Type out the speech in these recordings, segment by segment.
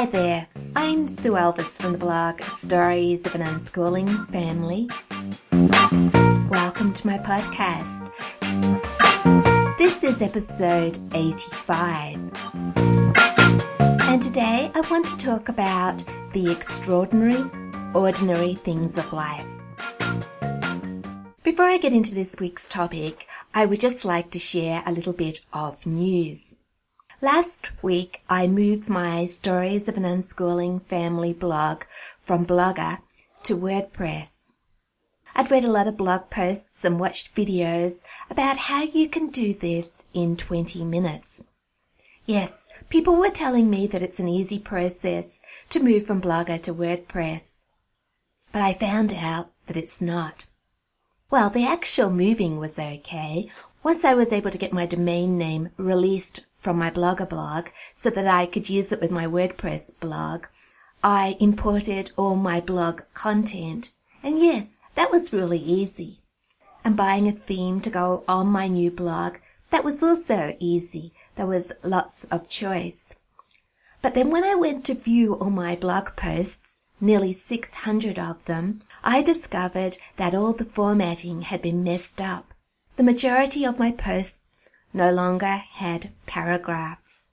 Hi there, I'm Sue Elvis from the blog Stories of an Unschooling Family. Welcome to my podcast. This is episode 85. And today I want to talk about the extraordinary, ordinary things of life. Before I get into this week's topic, I would just like to share a little bit of news. Last week, I moved my Stories of an Unschooling Family blog from Blogger to WordPress. I'd read a lot of blog posts and watched videos about how you can do this in 20 minutes. Yes, people were telling me that it's an easy process to move from Blogger to WordPress. But I found out that it's not. Well, the actual moving was okay. Once I was able to get my domain name released from my Blogger blog so that I could use it with my WordPress blog. I imported all my blog content. And yes, that was really easy. And buying a theme to go on my new blog, that was also easy. There was lots of choice. But then when I went to view all my blog posts, nearly 600 of them, I discovered that all the formatting had been messed up. The majority of my posts no longer had paragraphs.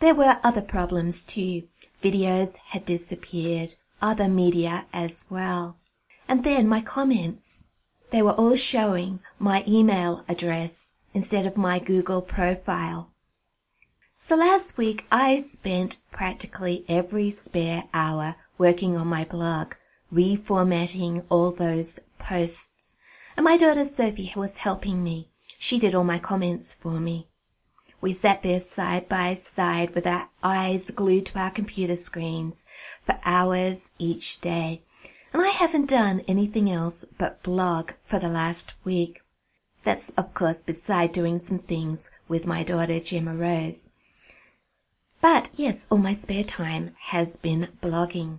There were other problems too. Videos had disappeared, other media as well. And then my comments. They were all showing my email address instead of my Google profile. So last week I spent practically every spare hour working on my blog, reformatting all those posts. And my daughter Sophie was helping me. She did all my comments for me. We sat there side by side with our eyes glued to our computer screens for hours each day. And I haven't done anything else but blog for the last week. That's of course beside doing some things with my daughter Gemma Rose. But yes, all my spare time has been blogging.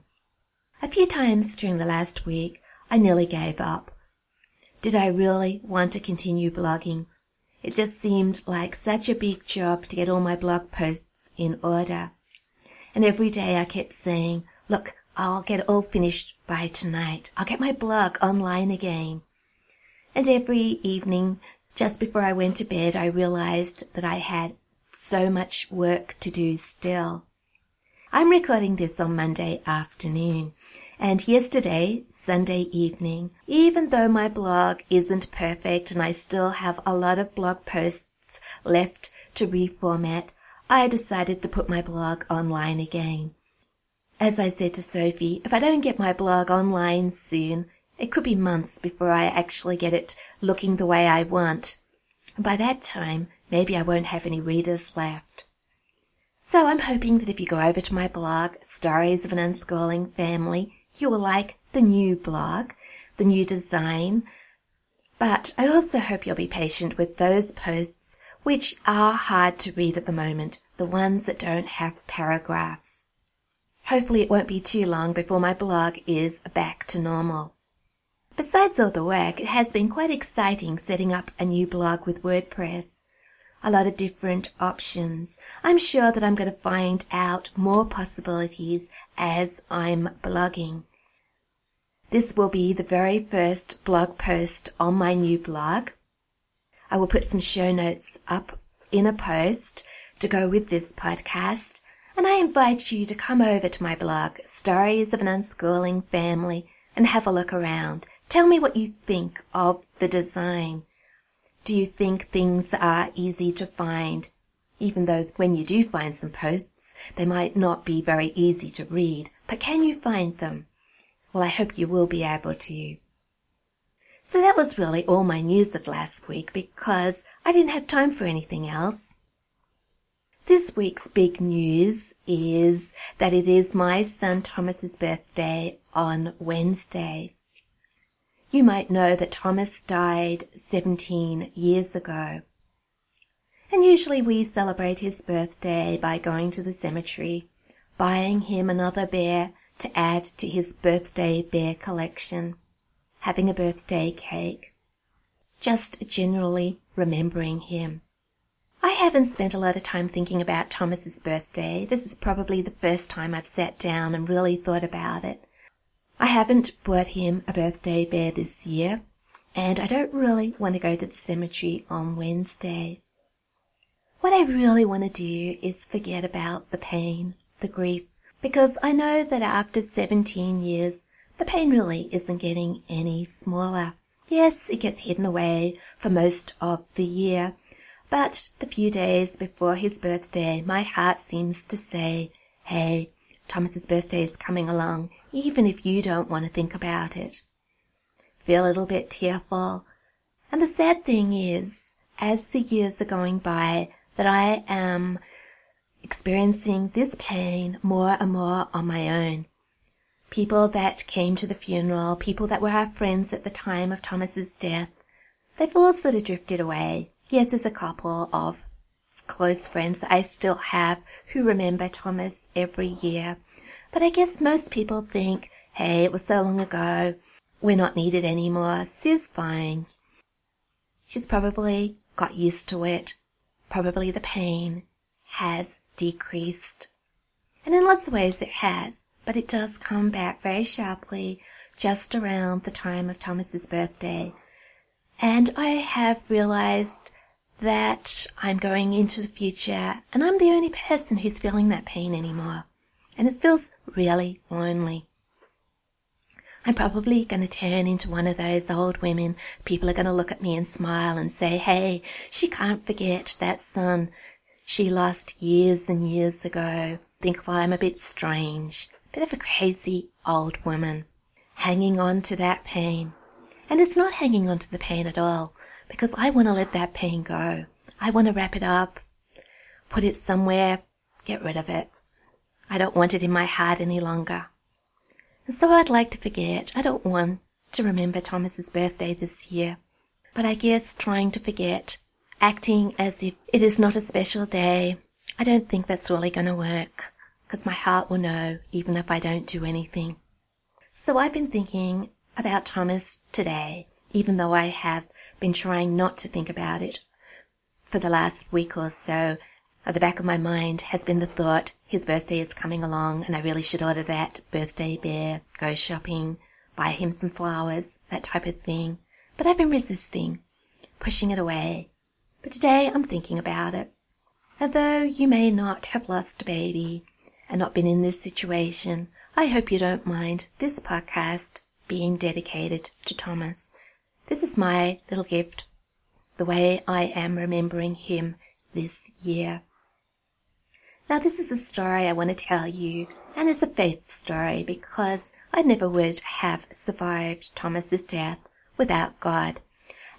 A few times during the last week, I nearly gave up. Did I really want to continue blogging? It just seemed like such a big job to get all my blog posts in order. And every day I kept saying, look, I'll get all finished by tonight. I'll get my blog online again. And every evening, just before I went to bed, I realized that I had so much work to do still. I'm recording this on Monday afternoon. And yesterday, Sunday evening, even though my blog isn't perfect and I still have a lot of blog posts left to reformat, I decided to put my blog online again. As I said to Sophie, if I don't get my blog online soon, it could be months before I actually get it looking the way I want. And by that time, maybe I won't have any readers left. So I'm hoping that if you go over to my blog, Stories of an Unschooling Family, you will like the new blog, the new design. But I also hope you'll be patient with those posts which are hard to read at the moment, the ones that don't have paragraphs. Hopefully it won't be too long before my blog is back to normal. Besides all the work, it has been quite exciting setting up a new blog with WordPress. A lot of different options. I'm sure that I'm going to find out more possibilities as I'm blogging. This will be the very first blog post on my new blog. I will put some show notes up in a post to go with this podcast, and I invite you to come over to my blog, Stories of an Unschooling Family, and have a look around. Tell me what you think of the design. Do you think things are easy to find? Even though when you do find some posts, they might not be very easy to read, but can you find them? Well, I hope you will be able to. So that was really all my news of last week because I didn't have time for anything else. This week's big news is that it is my son Thomas's birthday on Wednesday. You might know that Thomas died 17 years ago. And usually we celebrate his birthday by going to the cemetery, buying him another bear to add to his birthday bear collection, having a birthday cake, just generally remembering him. I haven't spent a lot of time thinking about Thomas's birthday. This is probably the first time I've sat down and really thought about it. I haven't bought him a birthday bear this year, and I don't really want to go to the cemetery on Wednesday. What I really want to do is forget about the pain, the grief, because I know that after 17 years, the pain really isn't getting any smaller. Yes, it gets hidden away for most of the year, but the few days before his birthday, my heart seems to say, hey, Thomas's birthday is coming along, even if you don't want to think about it. Feel a little bit tearful. And the sad thing is, as the years are going by, that I am experiencing this pain more and more on my own. People that came to the funeral, people that were our friends at the time of Thomas's death, they've all sort of drifted away. Yes, there's a couple of close friends that I still have who remember Thomas every year. But I guess most people think, hey, it was so long ago, we're not needed anymore, Sue's fine. She's probably got used to it probably the pain has decreased. And in lots of ways it has, but it does come back very sharply just around the time of Thomas's birthday. And I have realized that I'm going into the future and I'm the only person who's feeling that pain anymore. And it feels really lonely. I'm probably going to turn into one of those old women. People are going to look at me and smile and say, hey, she can't forget that son she lost years and years ago. Think I'm a bit strange, bit of a crazy old woman, hanging on to that pain. And it's not hanging on to the pain at all, because I want to let that pain go. I want to wrap it up, put it somewhere, get rid of it. I don't want it in my heart any longer. And so I'd like to forget. I don't want to remember Thomas's birthday this year. But I guess trying to forget, acting as if it is not a special day, I don't think that's really going to work. Because my heart will know even if I don't do anything. So I've been thinking about Thomas today, even though I have been trying not to think about it for the last week or so at the back of my mind has been the thought, his birthday is coming along and I really should order that birthday bear, go shopping, buy him some flowers, that type of thing. But I've been resisting, pushing it away. But today I'm thinking about it. And though you may not have lost a baby and not been in this situation, I hope you don't mind this podcast being dedicated to Thomas. This is my little gift, the way I am remembering him this year. Now, this is a story I want to tell you, and it's a faith story because I never would have survived Thomas's death without God.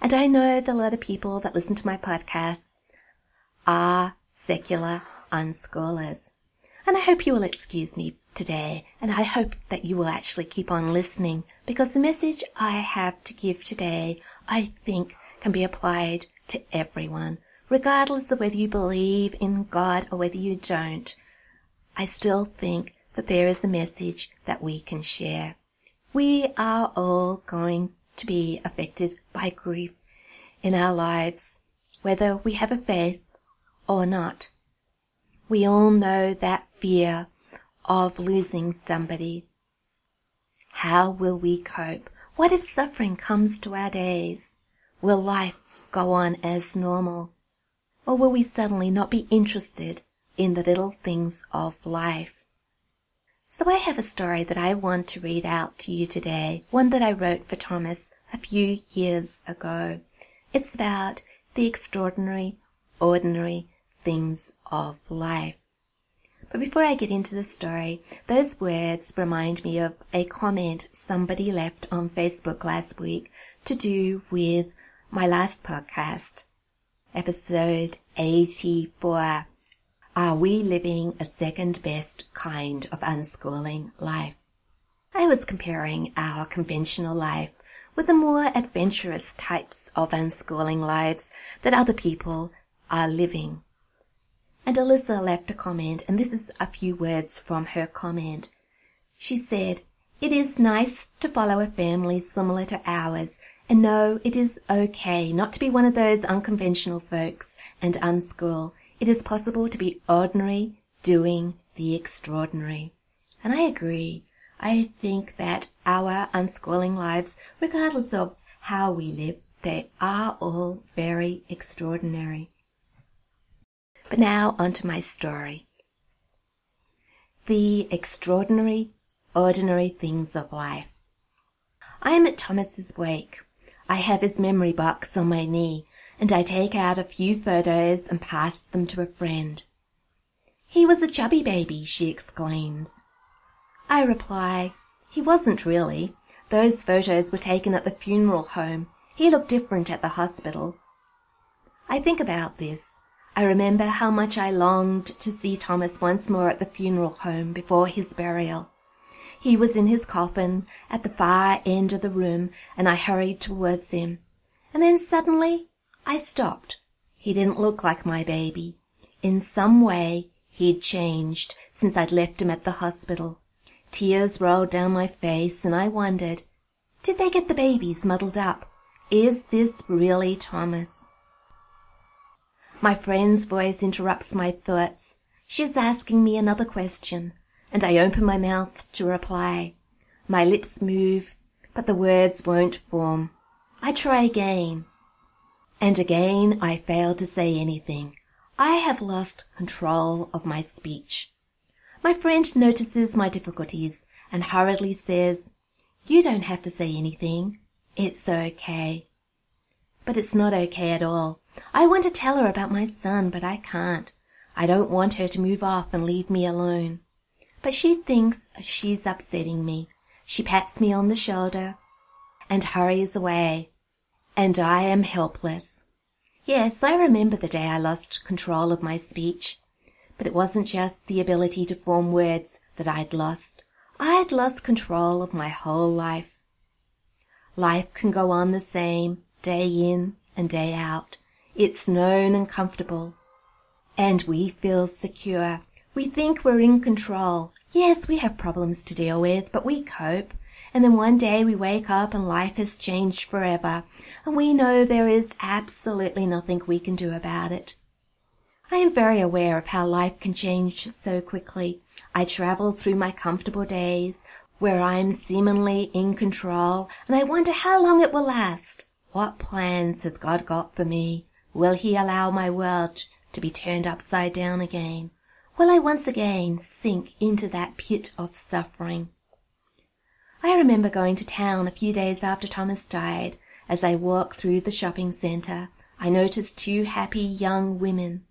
And I know that a lot of people that listen to my podcasts are secular unschoolers. And I hope you will excuse me today, and I hope that you will actually keep on listening because the message I have to give today, I think, can be applied to everyone regardless of whether you believe in God or whether you don't, I still think that there is a message that we can share. We are all going to be affected by grief in our lives, whether we have a faith or not. We all know that fear of losing somebody. How will we cope? What if suffering comes to our days? Will life go on as normal? Or will we suddenly not be interested in the little things of life? So I have a story that I want to read out to you today, one that I wrote for Thomas a few years ago. It's about the extraordinary, ordinary things of life. But before I get into the story, those words remind me of a comment somebody left on Facebook last week to do with my last podcast episode 84. Are we living a second best kind of unschooling life? I was comparing our conventional life with the more adventurous types of unschooling lives that other people are living. And Alyssa left a comment, and this is a few words from her comment. She said, It is nice to follow a family similar to ours And no, it is okay not to be one of those unconventional folks and unschool. It is possible to be ordinary, doing the extraordinary. And I agree. I think that our unschooling lives, regardless of how we live, they are all very extraordinary. But now onto my story. The extraordinary, ordinary things of life. I am at Thomas's wake. I have his memory box on my knee, and I take out a few photos and pass them to a friend. He was a chubby baby, she exclaims. I reply, he wasn't really. Those photos were taken at the funeral home. He looked different at the hospital. I think about this. I remember how much I longed to see Thomas once more at the funeral home before his burial. He was in his coffin at the far end of the room, and I hurried towards him. And then suddenly I stopped. He didn't look like my baby. In some way he'd changed since I'd left him at the hospital. Tears rolled down my face, and I wondered, did they get the babies muddled up? Is this really Thomas? My friend's voice interrupts my thoughts. She's asking me another question and I open my mouth to reply. My lips move, but the words won't form. I try again. And again I fail to say anything. I have lost control of my speech. My friend notices my difficulties and hurriedly says, You don't have to say anything. It's okay. But it's not okay at all. I want to tell her about my son, but I can't. I don't want her to move off and leave me alone. But she thinks she's upsetting me. She pats me on the shoulder and hurries away. And I am helpless. Yes, I remember the day I lost control of my speech. But it wasn't just the ability to form words that I'd lost. I'd lost control of my whole life. Life can go on the same, day in and day out. It's known and comfortable. And we feel secure we think we're in control. Yes, we have problems to deal with, but we cope. And then one day we wake up and life has changed forever, and we know there is absolutely nothing we can do about it. I am very aware of how life can change so quickly. I travel through my comfortable days where I am seemingly in control, and I wonder how long it will last. What plans has God got for me? Will He allow my world to be turned upside down again? Will I once again sink into that pit of suffering. I remember going to town a few days after Thomas died. As I walked through the shopping centre, I noticed two happy young women.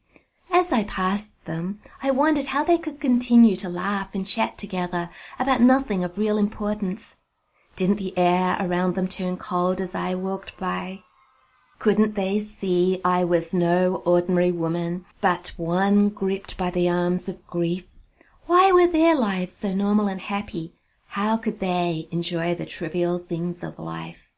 As I passed them, I wondered how they could continue to laugh and chat together about nothing of real importance. Didn't the air around them turn cold as I walked by? Couldn't they see I was no ordinary woman, but one gripped by the arms of grief? Why were their lives so normal and happy? How could they enjoy the trivial things of life?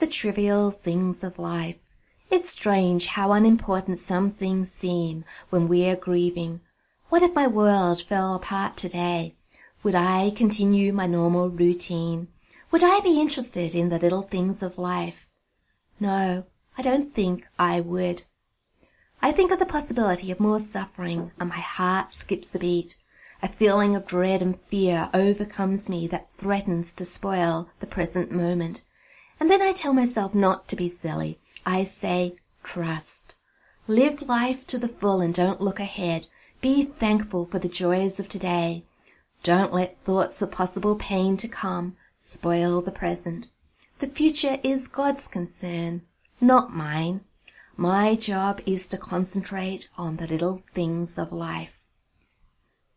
The trivial things of life. It's strange how unimportant some things seem when we are grieving. What if my world fell apart today? Would I continue my normal routine? Would I be interested in the little things of life? No, I don't think I would. I think of the possibility of more suffering and my heart skips a beat. A feeling of dread and fear overcomes me that threatens to spoil the present moment. And then I tell myself not to be silly. I say, trust. Live life to the full and don't look ahead. Be thankful for the joys of today. Don't let thoughts of possible pain to come spoil the present. The future is God's concern, not mine. My job is to concentrate on the little things of life.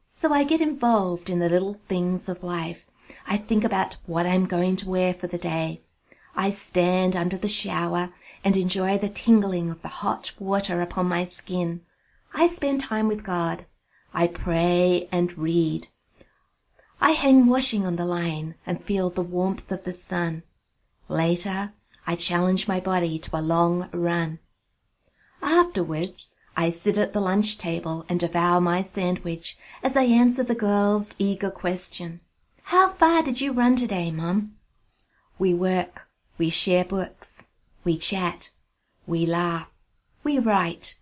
So I get involved in the little things of life. I think about what I'm going to wear for the day. I stand under the shower and enjoy the tingling of the hot water upon my skin. I spend time with God. I pray and read. I hang washing on the line and feel the warmth of the sun. Later, I challenge my body to a long run. Afterwards, I sit at the lunch table and devour my sandwich as I answer the girl's eager question. How far did you run today, Mum? We work. We share books. We chat. We laugh. We write.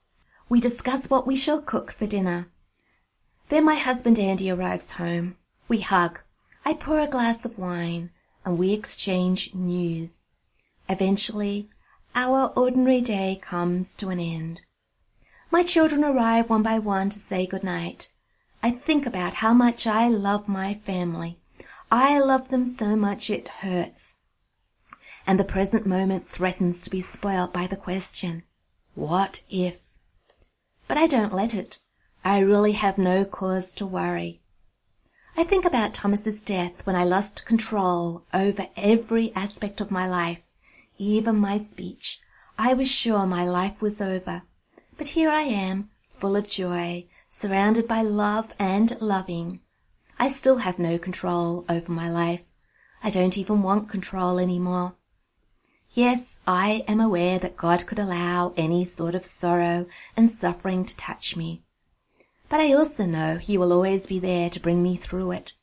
We discuss what we shall cook for dinner. Then my husband Andy arrives home. We hug. I pour a glass of wine and we exchange news. Eventually, our ordinary day comes to an end. My children arrive one by one to say good night. I think about how much I love my family. I love them so much it hurts. And the present moment threatens to be spoilt by the question, what if? But I don't let it. I really have no cause to worry. I think about Thomas's death when I lost control over every aspect of my life, even my speech. I was sure my life was over. But here I am, full of joy, surrounded by love and loving. I still have no control over my life. I don't even want control anymore. Yes, I am aware that God could allow any sort of sorrow and suffering to touch me. But I also know He will always be there to bring me through it.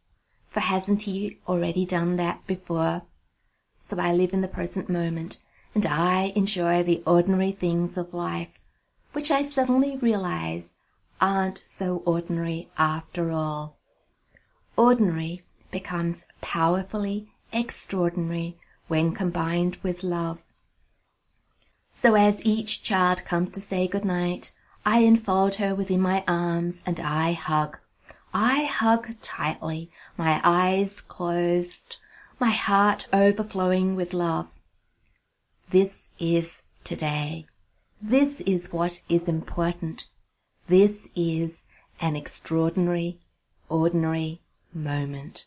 For hasn't He already done that before? So I live in the present moment and I enjoy the ordinary things of life, which I suddenly realize aren't so ordinary after all. Ordinary becomes powerfully extraordinary when combined with love. So as each child comes to say good night, I enfold her within my arms and I hug. I hug tightly, my eyes closed, my heart overflowing with love. This is today. This is what is important. This is an extraordinary, ordinary moment.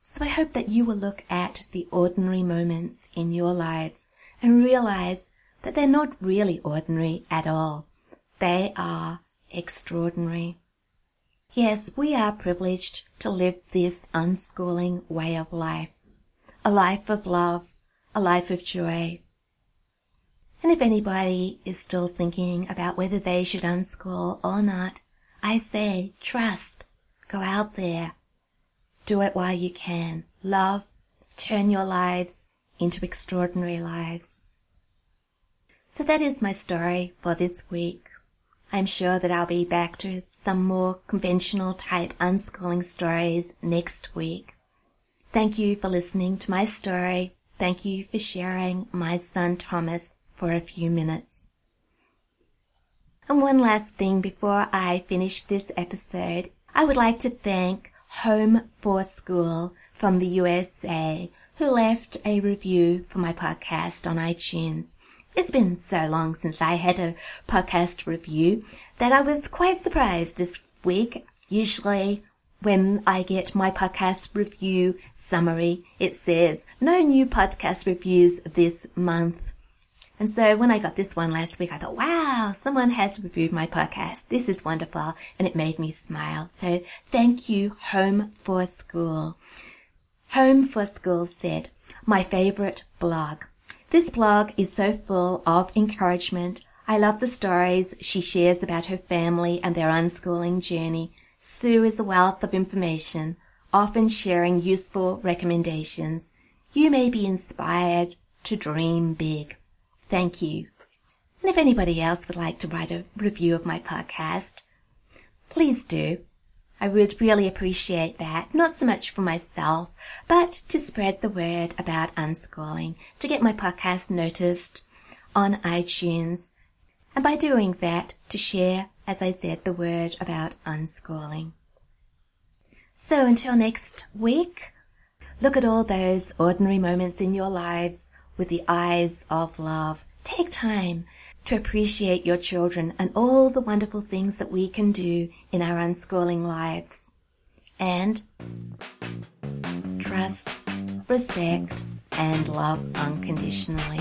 So I hope that you will look at the ordinary moments in your lives and realize that they're not really ordinary at all. They are extraordinary. Yes, we are privileged to live this unschooling way of life. A life of love, a life of joy. And if anybody is still thinking about whether they should unschool or not, I say trust. Go out there. Do it while you can. Love. Turn your lives into extraordinary lives. So that is my story for this week. I'm sure that I'll be back to some more conventional type unschooling stories next week. Thank you for listening to my story. Thank you for sharing my son Thomas for a few minutes. And one last thing before I finish this episode, I would like to thank Home for School from the USA who left a review for my podcast on iTunes. It's been so long since I had a podcast review that I was quite surprised this week. Usually when I get my podcast review summary, it says no new podcast reviews this month. And so when I got this one last week, I thought, wow, someone has reviewed my podcast. This is wonderful. And it made me smile. So thank you, Home for School. Home for School said, my favorite blog. This blog is so full of encouragement. I love the stories she shares about her family and their unschooling journey. Sue is a wealth of information, often sharing useful recommendations. You may be inspired to dream big. Thank you. And if anybody else would like to write a review of my podcast, please do. I would really appreciate that, not so much for myself, but to spread the word about unschooling, to get my podcast noticed on iTunes, and by doing that, to share, as I said, the word about unschooling. So until next week, look at all those ordinary moments in your lives with the eyes of love. Take time to appreciate your children and all the wonderful things that we can do in our unschooling lives. And trust, respect, and love unconditionally.